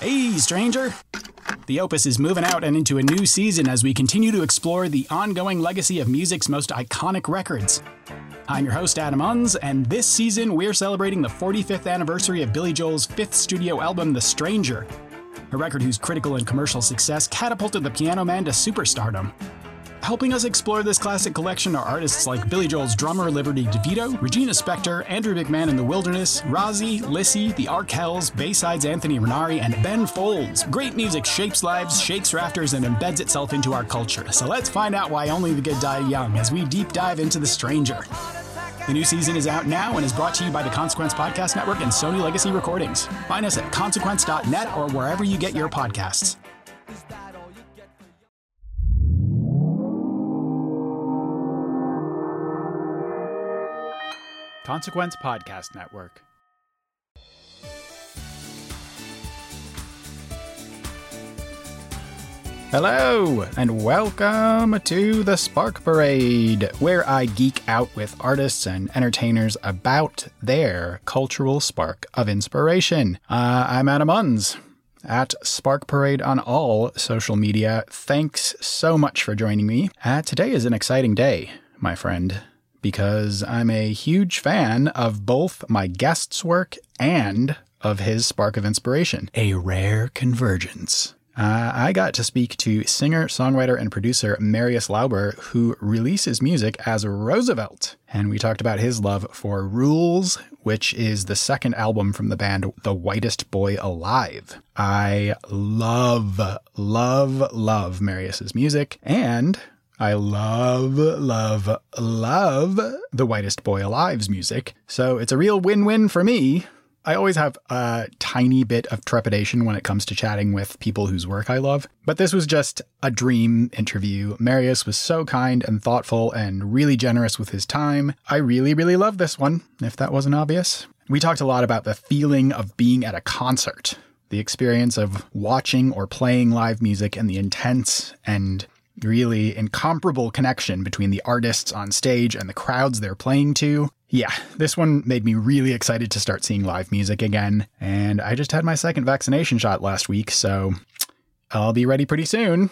Hey, stranger! The Opus is moving out and into a new season as we continue to explore the ongoing legacy of music's most iconic records. I'm your host, Adam Unze, and this season we're celebrating the 45th anniversary of Billy Joel's fifth studio album, The Stranger, a record whose critical and commercial success catapulted the piano man to superstardom. Helping us explore this classic collection are artists like Billy Joel's drummer Liberty DeVito, Regina Spektor, Andrew McMahon in the Wilderness, Rozzi, Lissie, the Arkells, Bayside's Anthony Raneri, and Ben Folds. Great music shapes lives, shakes rafters, and embeds itself into our culture. So let's find out why only the good die young as we deep dive into The Stranger. The new season is out now and is brought to you by the Consequence Podcast Network and Sony Legacy Recordings. Find us at consequence.net or wherever you get your podcasts. Consequence Podcast Network. Hello, and welcome to the Spark Parade, where I geek out with artists and entertainers about their cultural spark of inspiration. Uh, I'm Adam Unze at Spark Parade on all social media. Thanks so much for joining me. Uh, today is an exciting day, my friend, because I'm a huge fan of both my guest's work and of his spark of inspiration. A rare convergence. Uh, I got to speak to singer, songwriter, and producer Marius Lauber, who releases music as Roosevelt. And we talked about his love for Rules, which is the second album from the band The Whitest Boy Alive. I love, love, love Marius's music, and I love, love, love The Whitest Boy Alive's music. So it's a real win win for me. I always have a tiny bit of trepidation when it comes to chatting with people whose work I love, but this was just a dream interview. Marius was so kind and thoughtful and really generous with his time. I really, really love this one, if that wasn't obvious. We talked a lot about the feeling of being at a concert, the experience of watching or playing live music, and the intense and really incomparable connection between the artists on stage and the crowds they're playing to. Yeah, this one made me really excited to start seeing live music again, and I just had my second vaccination shot last week, so I'll be ready pretty soon.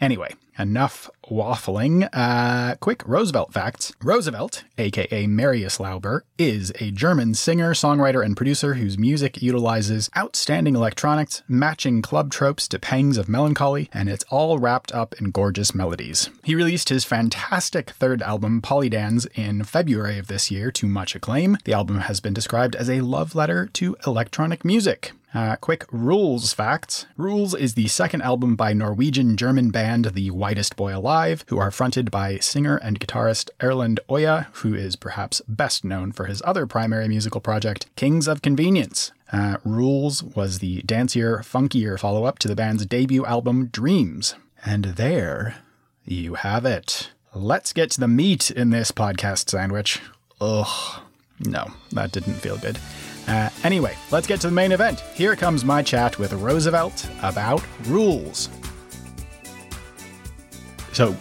Anyway, enough waffling. Uh, quick Roosevelt facts. Roosevelt, aka Marius Lauber, is a German singer, songwriter, and producer whose music utilizes outstanding electronics, matching club tropes to pangs of melancholy, and it's all wrapped up in gorgeous melodies. He released his fantastic third album, Polydans, in February of this year to much acclaim. The album has been described as a love letter to electronic music. Uh, quick Rules facts. Rules is the second album by Norwegian German band The Whitest Boy Alive, who are fronted by singer and guitarist Erlend Øye, who is perhaps best known for his other primary musical project, Kings of Convenience. Uh, Rules was the dancier, funkier follow up to the band's debut album, Dreams. And there you have it. Let's get to the meat in this podcast sandwich. Ugh. No, that didn't feel good. Uh, anyway, let's get to the main event. Here comes my chat with Roosevelt about rules. So,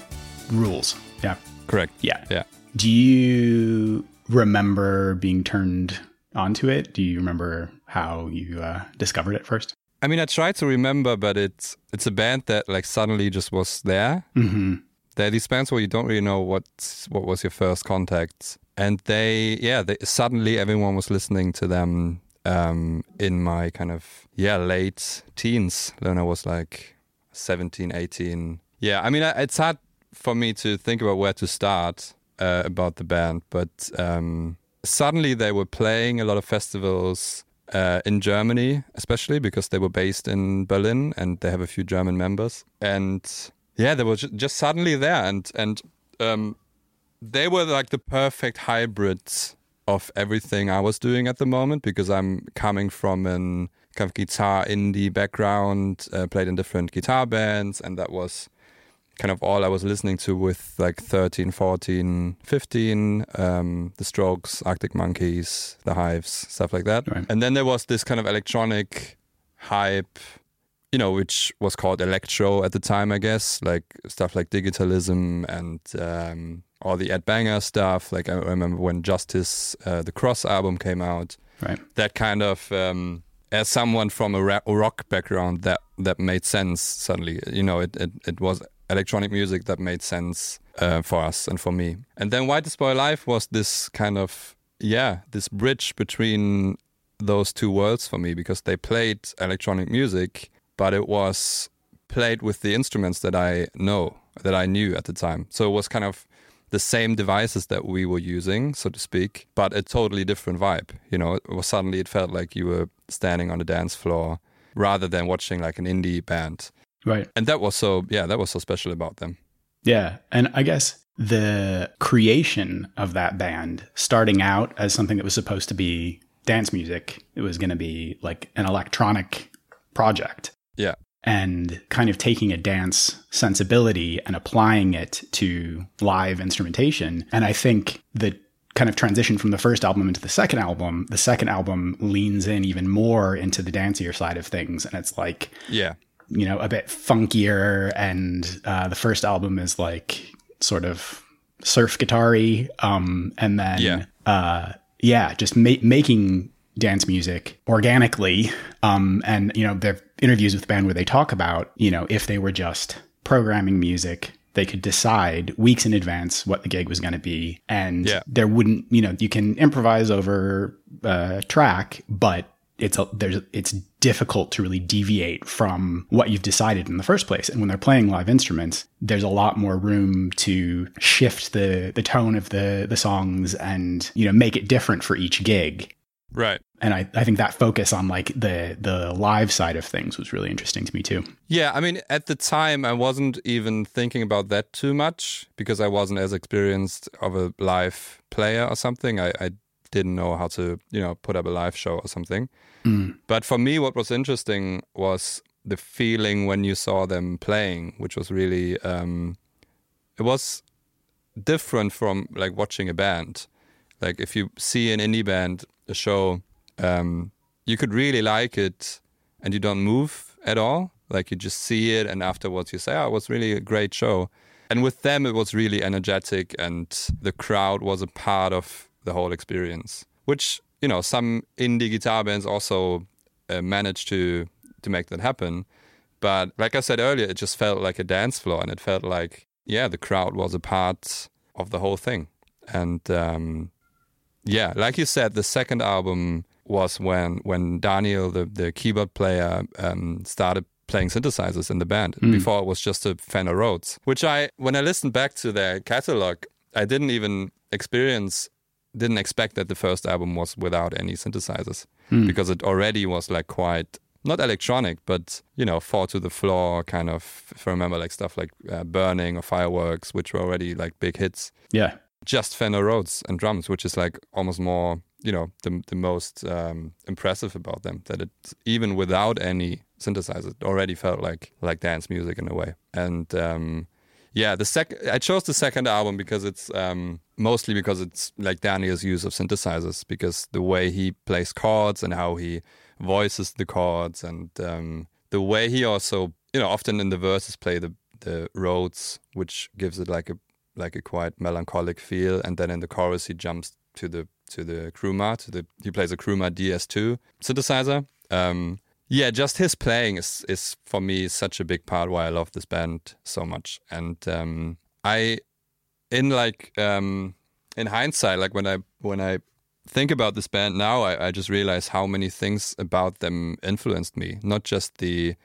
rules. Yeah. Correct. Yeah. Yeah. Do you remember being turned onto it? Do you remember how you uh, discovered it first? I mean, I try to remember, but it's it's a band that like suddenly just was there. Mm-hmm. There are these bands where you don't really know what what was your first contact, and they yeah, they suddenly everyone was listening to them um, in my kind of yeah late teens when I was like 17, 18. Yeah, I mean, it's hard for me to think about where to start uh, about the band, but um, suddenly they were playing a lot of festivals uh, in Germany, especially because they were based in Berlin and they have a few German members. And yeah, they were just suddenly there, and and um, they were like the perfect hybrid of everything I was doing at the moment because I'm coming from an kind of guitar indie background, uh, played in different guitar bands, and that was kind of all I was listening to with like 13, 14, 15, um, The Strokes, Arctic Monkeys, The Hives, stuff like that. Right. And then there was this kind of electronic hype, you know, which was called electro at the time, I guess, like stuff like digitalism and um, all the Ed Banger stuff. Like I remember when Justice, uh, the Cross album came out. Right. That kind of, um, as someone from a rock background, that that made sense suddenly. You know, it it, it was electronic music that made sense uh, for us and for me. And then Whitest Boy Alive was this kind of yeah, this bridge between those two worlds for me because they played electronic music, but it was played with the instruments that I know that I knew at the time. So it was kind of the same devices that we were using, so to speak, but a totally different vibe. You know, it was suddenly it felt like you were standing on a dance floor rather than watching like an indie band. Right. And that was so yeah, that was so special about them. Yeah. And I guess the creation of that band starting out as something that was supposed to be dance music, it was going to be like an electronic project. Yeah. And kind of taking a dance sensibility and applying it to live instrumentation. And I think the kind of transition from the first album into the second album, the second album leans in even more into the dancier side of things. And it's like, Yeah. You know, a bit funkier. And uh, the first album is like sort of surf guitar-y. Um, and then, Yeah. uh, yeah, just ma- making dance music organically. Um, and, you know, there are interviews with the band where they talk about, you know, if they were just programming music, they could decide weeks in advance what the gig was going to be. And Yeah. there wouldn't, you know, you can improvise over a track, but it's a, there's it's difficult to really deviate from what you've decided in the first place. And when they're playing live instruments, there's a lot more room to shift the the tone of the the songs and you know make it different for each gig. Right. And I, I think that focus on like the the live side of things was really interesting to me too. Yeah, I mean, at the time, I wasn't even thinking about that too much because I wasn't as experienced of a live player or something. I, I didn't know how to, you know, put up a live show or something. But for me, what was interesting was the feeling when you saw them playing, which was really, um, it was different from like watching a band. Like if you see an indie band, a show, um, you could really like it and you don't move at all. Like you just see it and afterwards you say, oh, it was really a great show. And with them, it was really energetic and the crowd was a part of the whole experience, which, you know, some indie guitar bands also uh, managed to, to make that happen. But like I said earlier, it just felt like a dance floor and it felt like, yeah, the crowd was a part of the whole thing. And um, yeah, like you said, the second album was when when Daniel, the, the keyboard player, um, started playing synthesizers in the band. Before it was just a Fender Rhodes, which I, when I listened back to their catalog, I didn't even experience, didn't expect that the first album was without any synthesizers because it already was like quite not electronic, but you know, fall to the floor kind of. If I remember, like stuff like uh, Burning or Fireworks, which were already like big hits Yeah. just Fender Rhodes and drums, which is like almost more, you know, the the most um, impressive about them. That it even without any synthesizer, it already felt like like dance music in a way. And um, yeah, the sec I chose the second album because it's um, mostly because it's like Daniel's use of synthesizers, because the way he plays chords and how he voices the chords and um, the way he also, you know, often in the verses play the the Rhodes, which gives it like a like a quite melancholic feel, and then in the chorus he jumps to the to the Crumar, to the he plays a Crumar DS2 synthesizer. Um, yeah, just his playing is is for me such a big part why I love this band so much, and um, I, in like um, in hindsight, like when I when I think about this band now, I, I just realize how many things about them influenced me. Not just the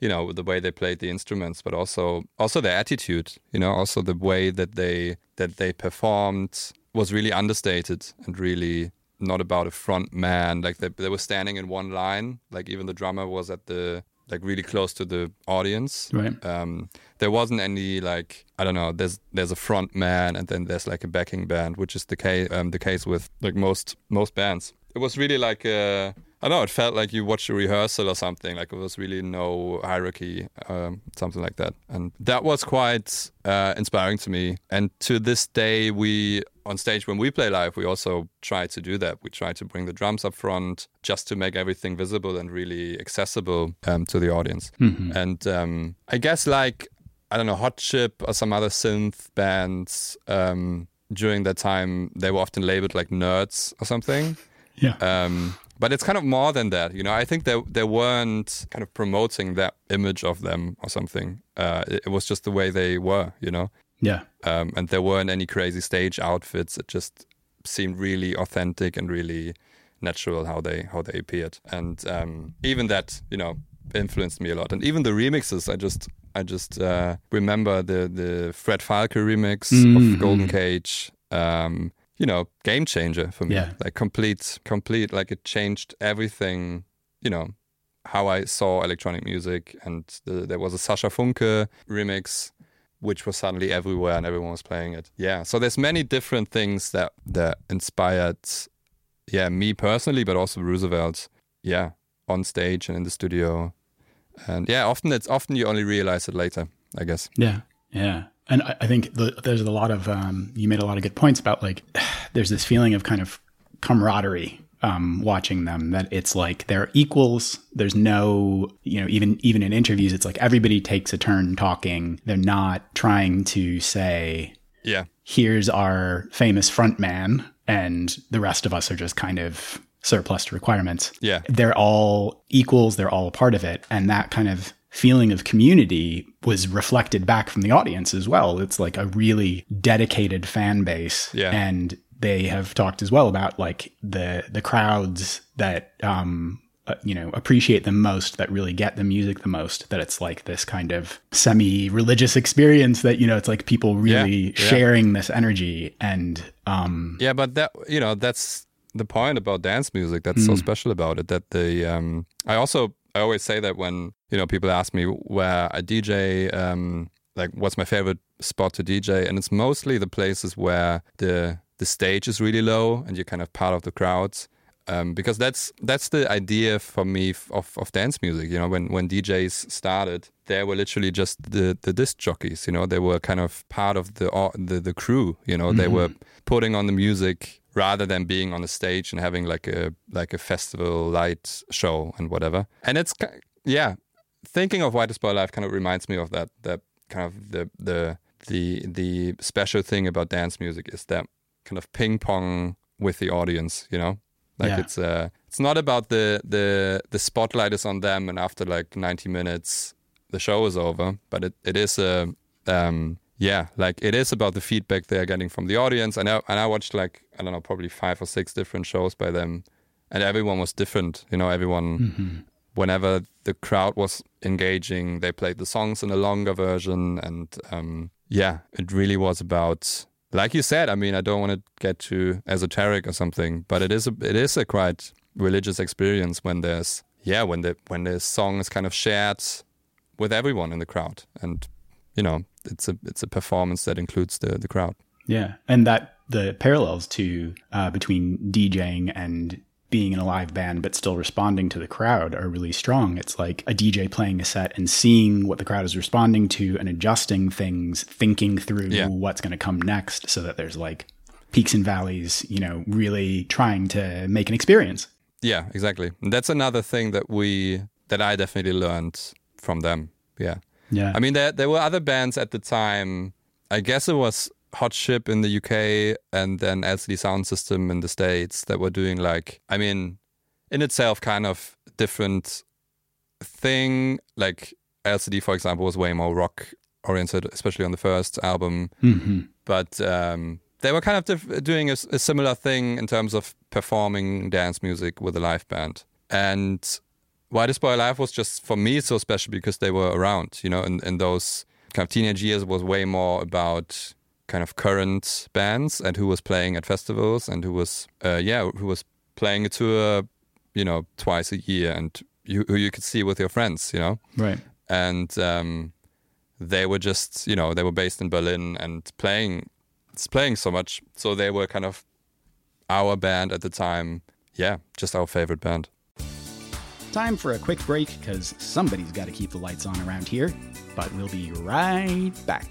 you know the way they played the instruments but also also their attitude you know also the way that they that they performed was really understated and really not about a front man like they, they were standing in one line like even the drummer was at the like really close to the audience. Right. Um, there wasn't any like I don't know. There's there's a front man and then there's like a backing band, which is the case um, the case with like most most bands. It was really like a I don't know. It felt like you watched a rehearsal or something. Like it was really no hierarchy, um, something like that. And that was quite uh, inspiring to me. And to this day, we on stage when we play live, we also try to do that. We try to bring the drums up front just to make everything visible and really accessible um, to the audience. And um, I guess like I don't know, Hot Chip or some other synth bands. Um, during that time, they were often labeled like nerds or something. Yeah. Um, but it's kind of more than that, you know. I think they they weren't kind of promoting that image of them or something. Uh, it, it was just the way they were, you know. Yeah. Um, and there weren't any crazy stage outfits. It just seemed really authentic and really natural how they how they appeared. And um, even that, you know, influenced me a lot. And even the remixes, I just I just uh, remember the the Fred Falke remix Mhm. of Golden Cage. Um, you know, game changer for me. Yeah. Like complete, complete. Like it changed everything. You know, how I saw electronic music. And the, there was a Sascha Funke remix, which was suddenly everywhere and everyone was playing it. Yeah. So there's many different things that that inspired, yeah, me personally, but also Roosevelt. Yeah, on stage and in the studio. And yeah, often it's often you only realize it later. I guess. Yeah, yeah, and I, I think the, there's a lot of um, you made a lot of good points about like there's this feeling of kind of camaraderie um, watching them that it's like they're equals. There's no you know even even in interviews it's like everybody takes a turn talking. They're not trying to say Yeah. here's our famous front man and the rest of us are just kind of surplus to requirements Yeah. they're all equals, they're all a part of it. And that kind of feeling of community was reflected back from the audience as well. It's like a really dedicated fan base. Yeah. And they have talked as well about like the the crowds that um uh, you know appreciate them most that really get the music the most that it's like this kind of semi religious experience that you know it's like people really yeah. sharing this energy and um Yeah, but that you know that's the point about dance music that's so special about it. That the um, I also I always say that when you know people ask me where I DJ, um, like what's my favorite spot to DJ, and it's mostly the places where the the stage is really low and you're kind of part of the crowds. Um, because that's that's the idea for me of, of dance music. You know, when when DJs started, they were literally just the the disc jockeys. You know, they were kind of part of the the, the crew. You know, they were putting on the music rather than being on the stage and having like a like a festival light show and whatever. And it's yeah, thinking of Whitest Boy Alive kind of reminds me of that. That kind of the the the the special thing about dance music is that kind of ping pong with the audience. You know, like Yeah. it's uh it's not about the the the spotlight is on them and after like 90 minutes the show is over but it, it is a um yeah like it is about the feedback they are getting from the audience and I, and I watched like I don't know probably five or six different shows by them and everyone was different you know everyone whenever the crowd was engaging they played the songs in a longer version and um yeah it really was about like you said, I mean, I don't want to get too esoteric or something, but it is a it is a quite religious experience when there's yeah when the when the song is kind of shared with everyone in the crowd, and you know it's a it's a performance that includes the the crowd. Yeah, and that the parallels to uh, between DJing and being in a live band, but still responding to the crowd are really strong. It's like a DJ playing a set and seeing what the crowd is responding to and adjusting things, thinking through Yeah. what's going to come next, so that there's like peaks and valleys. You know, really trying to make an experience. Yeah, exactly. And that's another thing that we that I definitely learned from them. Yeah. Yeah, I mean, there there were other bands at the time. I guess it was Hot Chip in the UK and then LCD Soundsystem in the States that were doing like, I mean, in itself, kind of different thing. Like LCD, for example, was way more rock oriented, especially on the first album. hmm But um, they were kind of diff- doing a similar thing in terms of performing dance music with a live band. And Whitest Boy Alive was just for me so special because they were around, you know, in, in those kind of teenage years was way more about kind of current bands and who was playing at festivals and who was, uh, yeah, who was playing a tour, you know, twice a year and you who you could see with your friends, you know. Right. And um, they were just, you know, they were based in Berlin and playing, playing so much. So they were kind of our band at the time. Yeah, just our favorite band. Time for a quick break because somebody's got to keep the lights on around here. But we'll be right back.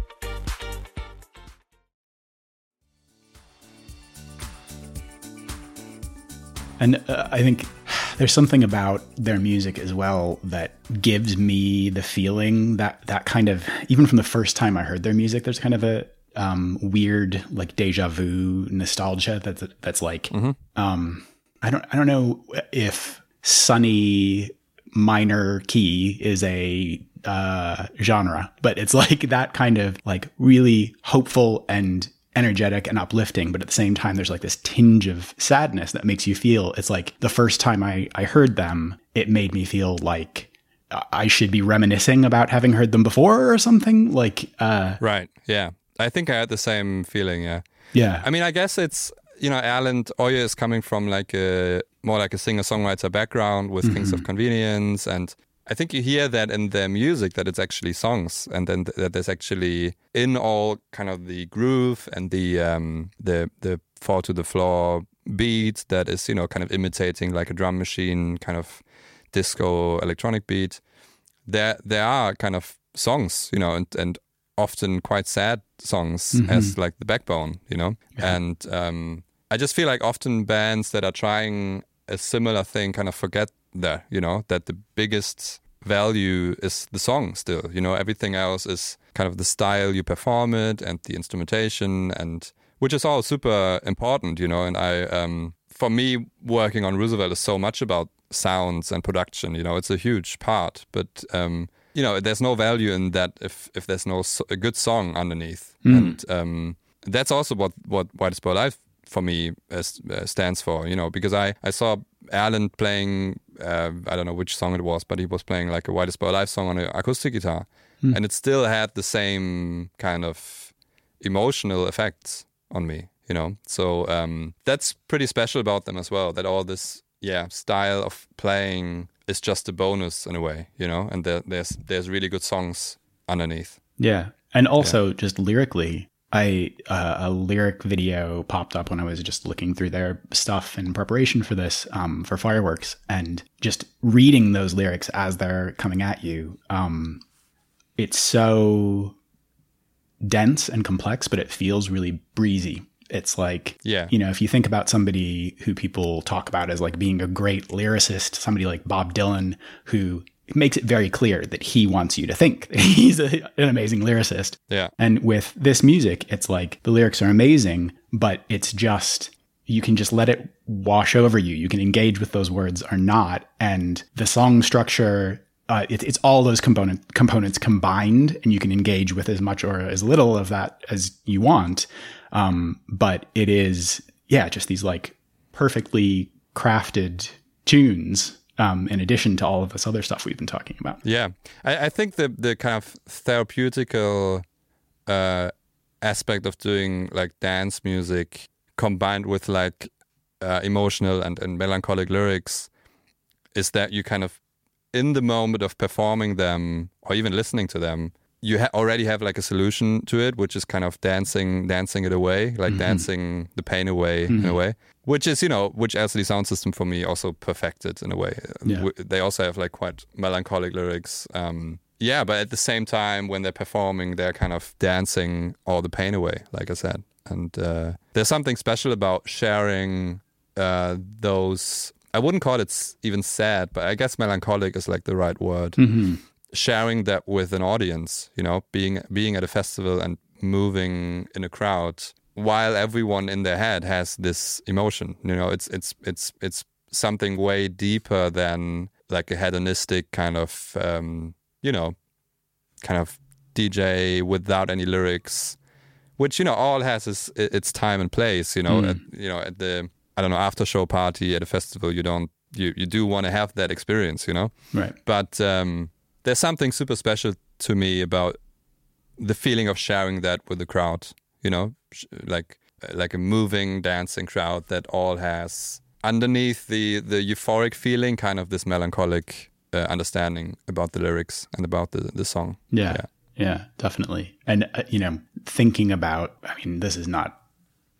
And uh, I think there's something about their music as well that gives me the feeling that that kind of even from the first time I heard their music, there's kind of a um, weird like deja vu nostalgia that's that's like mm-hmm. um, I don't I don't know if sunny minor key is a uh, genre, but it's like that kind of like really hopeful and energetic and uplifting, but at the same time, there's like this tinge of sadness that makes you feel it's like the first time I, I heard them, it made me feel like I should be reminiscing about having heard them before or something. Like, uh, right. Yeah. I think I had the same feeling. Yeah. Yeah. I mean, I guess it's, you know, Erlend Øye is coming from like a more like a singer songwriter background with mm-hmm. Kings of Convenience and I think you hear that in their music that it's actually songs, and then th- that there's actually in all kind of the groove and the um, the the fall to the floor beat that is you know kind of imitating like a drum machine kind of disco electronic beat. There there are kind of songs, you know, and and often quite sad songs mm-hmm. as like the backbone, you know, yeah. and um, I just feel like often bands that are trying a similar thing kind of forget that you know that the biggest value is the song still you know everything else is kind of the style you perform it and the instrumentation and which is all super important you know and i um for me working on roosevelt is so much about sounds and production you know it's a huge part but um you know there's no value in that if if there's no so, a good song underneath mm. and um that's also what what white is life for me uh, stands for you know because i i saw Alan playing uh, I don't know which song it was, but he was playing like a Whitest Boy Alive song on an acoustic guitar, hmm. and it still had the same kind of emotional effects on me, you know. So um, that's pretty special about them as well. That all this, yeah, style of playing is just a bonus in a way, you know. And there, there's there's really good songs underneath. Yeah, and also yeah. just lyrically, I uh, a lyric video popped up when I was just looking through their stuff in preparation for this um, for fireworks, and just reading those lyrics as they're coming at you. Um, it's so dense and complex, but it feels really breezy. It's like, yeah, you know, if you think about somebody who people talk about as like being a great lyricist, somebody like Bob Dylan, who makes it very clear that he wants you to think he's a, an amazing lyricist. Yeah. And with this music, it's like the lyrics are amazing, but it's just you can just let it wash over you. You can engage with those words or not, and the song structure. Uh, it, it's all those component components combined, and you can engage with as much or as little of that as you want. Um, but it is, yeah, just these like perfectly crafted tunes um, in addition to all of this other stuff we've been talking about. Yeah, I, I think the the kind of therapeutical uh, aspect of doing like dance music combined with like uh, emotional and, and melancholic lyrics is that you kind of in the moment of performing them or even listening to them you ha- already have like a solution to it, which is kind of dancing, dancing it away, like dancing the pain away in a way. Which is, you know, which LCD Soundsystem for me also perfected in a way. Yeah. W- They also have like quite melancholic lyrics. Um, yeah, but at the same time, when they're performing, they're kind of dancing all the pain away, like I said. And uh, there's something special about sharing uh, those. I wouldn't call it s- even sad, but I guess melancholic is like the right word sharing that with an audience you know being being at a festival and moving in a crowd while everyone in their head has this emotion you know it's it's it's it's something way deeper than like a hedonistic kind of um you know kind of dj without any lyrics which you know all has its, its time and place you know at, you know at the i don't know after show party at a festival you don't you you do want to have that experience you know Right. but um, there's something super special to me about the feeling of sharing that with the crowd. You know, like like a moving, dancing crowd that all has underneath the the euphoric feeling, kind of this melancholic uh, understanding about the lyrics and about the the song. Yeah. Yeah, definitely. And, uh, you know, thinking about, I mean, this is not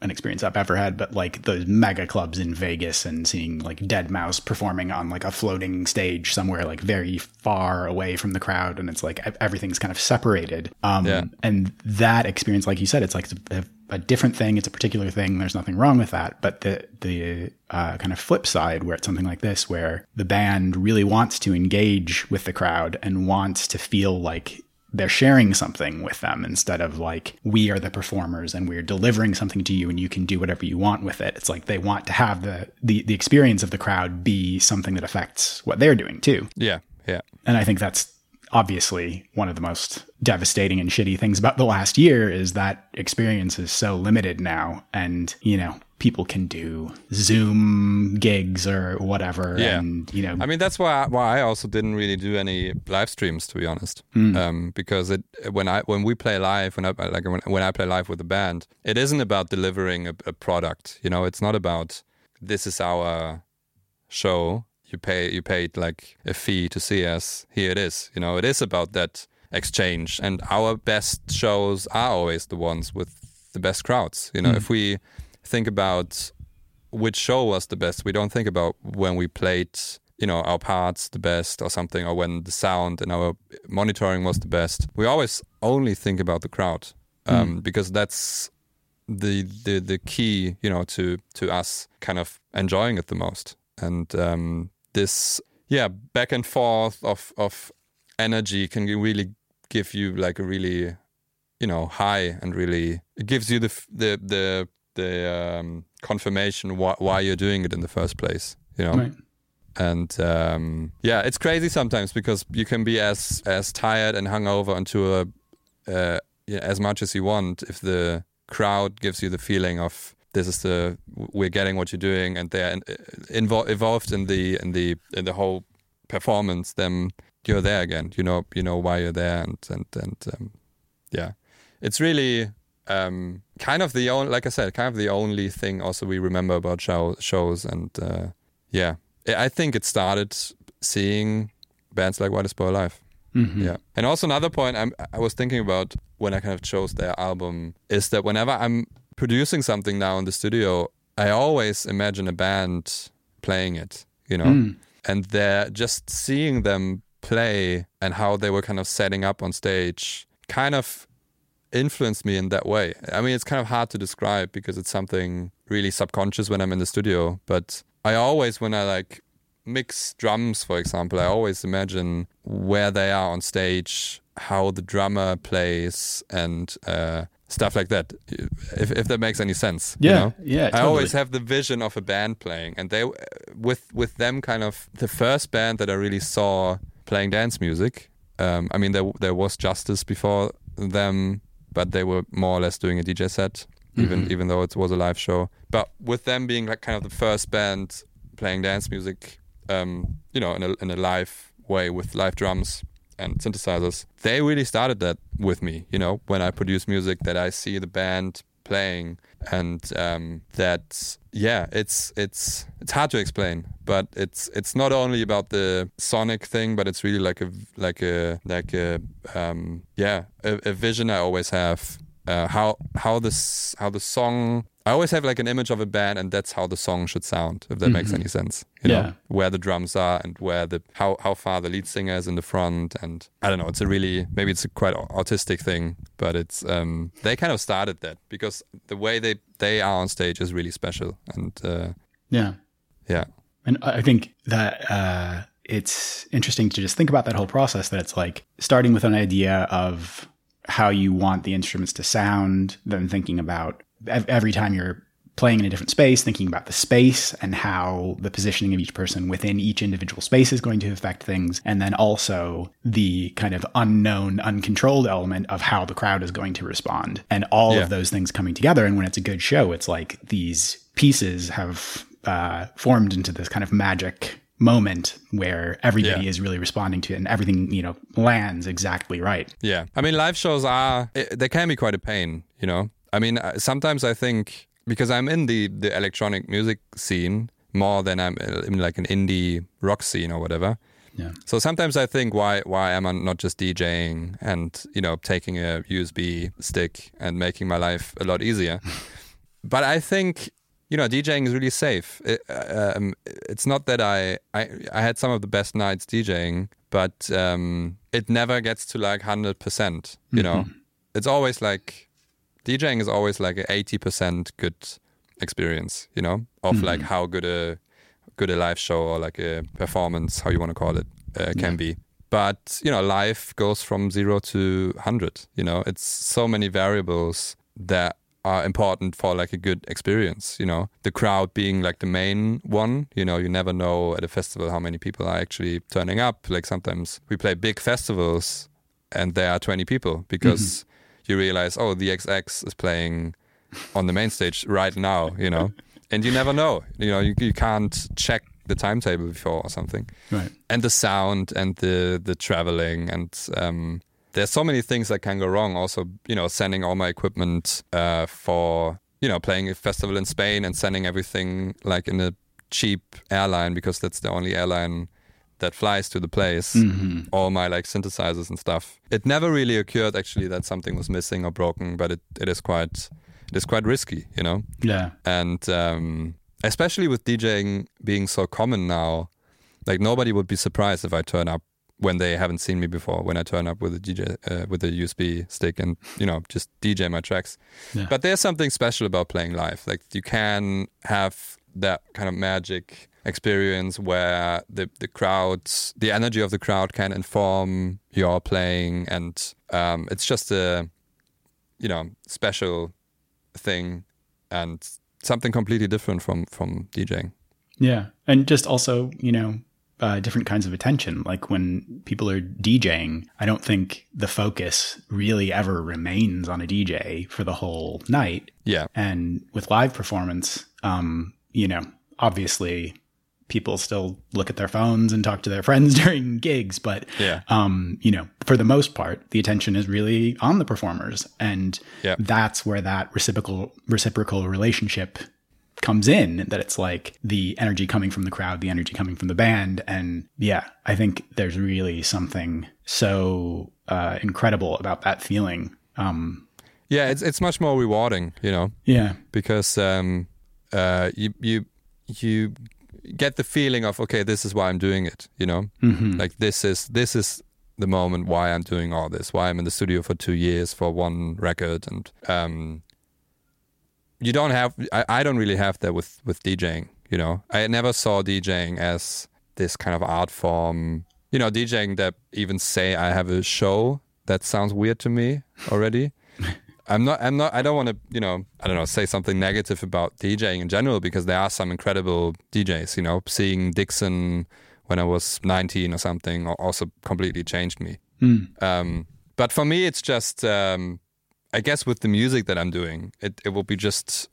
an experience I've ever had, but like those mega clubs in Vegas and seeing like deadmau5 performing on like a floating stage somewhere like very far away from the crowd. And it's like everything's kind of separated. Um, Yeah. And that experience, like you said, it's like a, a different thing. It's a particular thing. There's nothing wrong with that. But the, the uh, kind of flip side where it's something like this, where the band really wants to engage with the crowd and wants to feel like they're sharing something with them instead of like we are the performers and we're delivering something to you and you can do whatever you want with it. It's like they want to have the the, the experience of the crowd be something that affects what they're doing too. Yeah, yeah, And I think that's obviously one of the most devastating and shitty things about the last year is that experience is so limited now and you know people can do zoom gigs or whatever Yeah. and you know I mean, that's why why I also didn't really do any live streams, to be honest, um, because it when I when we play live, when I like when, when I play live with the band, it isn't about delivering a, a product. You know, it's not about this is our show. You pay you paid like a fee to see us. Here it is. You know, it is about that exchange, and our best shows are always the ones with the best crowds. You know, if we think about which show was the best. We don't think about when we played, you know, our parts the best or something, or when the sound and our monitoring was the best. We always only think about the crowd um, because that's the the the key, you know, to to us kind of enjoying it the most. And um, this, yeah, back and forth of of energy can really give you like a really you know high and really it gives you the the the the um, confirmation why, why you're doing it in the first place you know? Right. and um, yeah it's crazy sometimes because you can be as as tired and hungover into a uh, yeah, as much as you want if the crowd gives you the feeling of this is the we're getting what you're doing and they're invo- involved in the in the in the whole performance then you're there again. You know you know why you're there and and and um, yeah. It's really um, kind of the only like i said kind of the only thing also we remember about show, shows and uh, yeah. I think it started seeing bands like Whitest Boy Alive yeah. And also another point I'm, i was thinking about when i kind of chose their album is that whenever i'm producing something now in the studio i always imagine a band playing it you know? And they're just seeing them play and how they were kind of setting up on stage kind of influenced me in that way. I mean, it's kind of hard to describe because it's something really subconscious when I'm in the studio. But I always, when I like mix drums, for example, I always imagine where they are on stage, how the drummer plays, and uh, stuff like that. If, if that makes any sense. you Yeah, know? yeah, I always have the vision of a band playing, and they, with with them, kind of the first band that I really saw playing dance music. Um, I mean, there there was Justice before them, but they were more or less doing a DJ set, even even though it was a live show. But with them being like kind of the first band playing dance music, um, you know, in a in a live way with live drums and synthesizers, they really started that with me. You know, when I produce music, that I see the band playing, and um, that yeah, it's it's it's hard to explain, but it's it's not only about the sonic thing, but it's really like a like a like a um, yeah a, a vision I always have uh, how how this how the song I always have like an image of a band and that's how the song should sound if that mm-hmm. makes any sense you yeah. know where the drums are and where the how how far the lead singer is in the front and I don't know it's a really maybe it's a quite autistic thing but it's um they kind of started that because the way they they are on stage is really special and uh, yeah yeah and I think that uh it's interesting to just think about that whole process that it's like starting with an idea of how you want the instruments to sound, then thinking about every time you're playing in a different space, thinking about the space and how the positioning of each person within each individual space is going to affect things. And then also the kind of unknown, uncontrolled element of how the crowd is going to respond and all yeah. of those things coming together. And when it's a good show, it's like these pieces have uh, formed into this kind of magic moment where everybody yeah. is really responding to it and everything you know lands exactly right yeah i mean live shows are they can be quite a pain you know i mean uh, sometimes i think because i'm in the the electronic music scene more than i'm in like an indie rock scene or whatever yeah. So sometimes I think why why am I not just DJing and you know taking a USB stick and making my life a lot easier? but I think you know, DJing is really safe. It, uh, um, it's not that I, I I had some of the best nights DJing, but um, it never gets to like hundred percent. You mm-hmm. know, it's always like DJing is always like an eighty percent good experience. You know, of mm-hmm. like how good a good a live show or like a performance, how you want to call it, uh, can yeah. be. But you know, life goes from zero to hundred. You know, it's so many variables that are important for like a good experience you know the crowd being like the main one you know you never know at a festival how many people are actually turning up like sometimes we play big festivals and there are 20 people because mm-hmm. You realize oh the xx is playing on the main stage right now you know? And you never know you know you, you can't check the timetable before or something. Right. And the sound and the the traveling and um there's so many things that can go wrong. Also, you know, sending all my equipment uh, for you know playing a festival in Spain and sending everything like in a cheap airline because that's the only airline that flies to the place. Mm-hmm. All my like synthesizers and stuff. It never really occurred actually that something was missing or broken, but it, it is quite it is quite risky, you know. Yeah. And um, especially with DJing being so common now, like nobody would be surprised if I turn up when they haven't seen me before when I turn up with a DJ uh, with a USB stick and you know just DJ my tracks. Yeah. But there's something special about playing live. Like you can have that kind of magic experience where the the crowds, the energy of the crowd can inform your playing, and um, it's just a you know special thing and something completely different from from DJing. Yeah, and just also you know uh, different kinds of attention. Like when people are DJing, I don't think the focus really ever remains on a DJ for the whole night. Yeah. And with live performance, um, you know, obviously people still look at their phones and talk to their friends during gigs, but yeah. um, you know, for the most part, the attention is really on the performers, and yeah. that's where that reciprocal reciprocal relationship comes in that it's like the energy coming from the crowd, the energy coming from the band. And yeah, I think there's really something so uh, incredible about that feeling. Um, yeah, it's it's much more rewarding, you know. Yeah, because um, uh, you you you get the feeling of okay, this is why I'm doing it. You know, mm-hmm. like this is this is the moment why I'm doing all this, why I'm in the studio for two years for one record, and um, you don't have I, I don't really have that with with DJing. You know, I never saw DJing as this kind of art form. You know, DJing that even say I have a show that sounds weird to me already. I'm not. I'm not. I don't want to. You know. I don't know. Say something negative about DJing in general because there are some incredible DJs. You know, seeing Dixon when I was 19 or something also completely changed me. Mm. Um, but for me, it's just um, I guess with the music that I'm doing, it, it will be just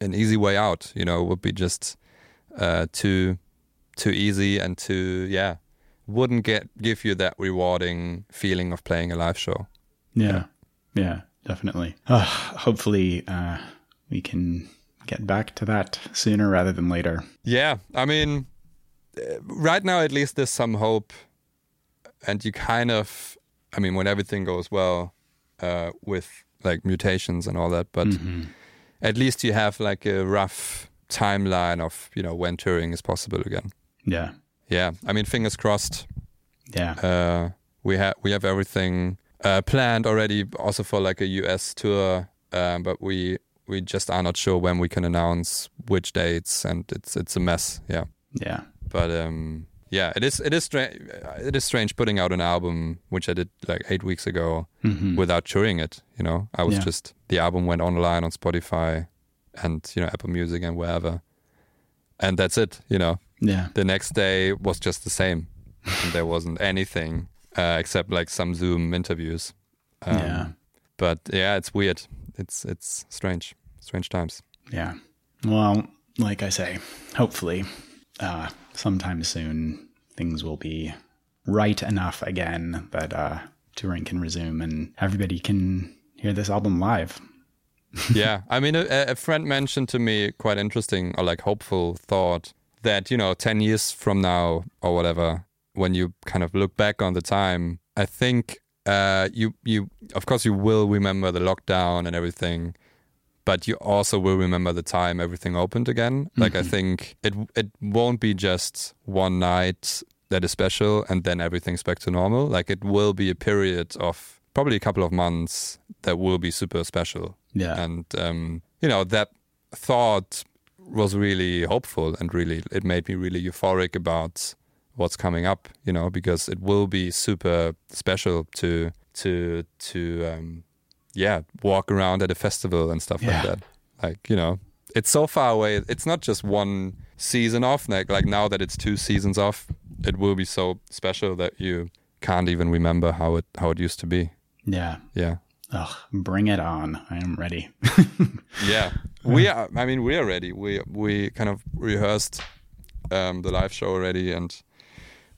an easy way out. You know, it would be just uh, too too easy and too yeah wouldn't get give you that rewarding feeling of playing a live show. Yeah, yeah. Definitely. Uh, hopefully, uh, we can get back to that sooner rather than later. Yeah, I mean, uh, right now at least there's some hope, and you kind of, I mean, when everything goes well, uh, with like mutations and all that, but mm-hmm. at least you have like a rough timeline of you know when touring is possible again. Yeah, yeah. I mean, fingers crossed. Yeah, uh, we have we have everything uh, planned already, also for like a US tour, um, but we we just are not sure when we can announce which dates, and it's it's a mess. Yeah, yeah. But um, yeah, it is it is strange. It is strange putting out an album which I did like eight weeks ago mm-hmm. without touring it. You know, I was yeah. just the album went online on Spotify and you know Apple Music and wherever, and that's it. You know, yeah. The next day was just the same, and there wasn't anything uh, except like some Zoom interviews. Um, yeah. But yeah, it's weird. It's it's strange, strange times. Yeah. Well, like I say, hopefully, uh, sometime soon things will be right enough again that uh, touring can resume and everybody can hear this album live. yeah, I mean, a, a, friend mentioned to me quite interesting or like hopeful thought that you know, ten years from now or whatever, when you kind of look back on the time, I think uh, you you of course you will remember the lockdown and everything, but you also will remember the time everything opened again. Mm-hmm. Like I mm-hmm. think it it won't be just one night that is special and then everything's back to normal. Like it will be a period of probably a couple of months that will be super special. Yeah, and um, you know that thought was really hopeful and really it made me really euphoric about what's coming up, you know, because it will be super special to to to um, yeah walk around at a festival and stuff yeah. like that. Like you know, it's so far away. It's not just one season off. Like like now that it's two seasons off, it will be so special that you can't even remember how it how it used to be. Yeah, yeah. Ugh, bring it on! I am ready. yeah, we are. I mean, we are ready. We we kind of rehearsed um, the live show already, and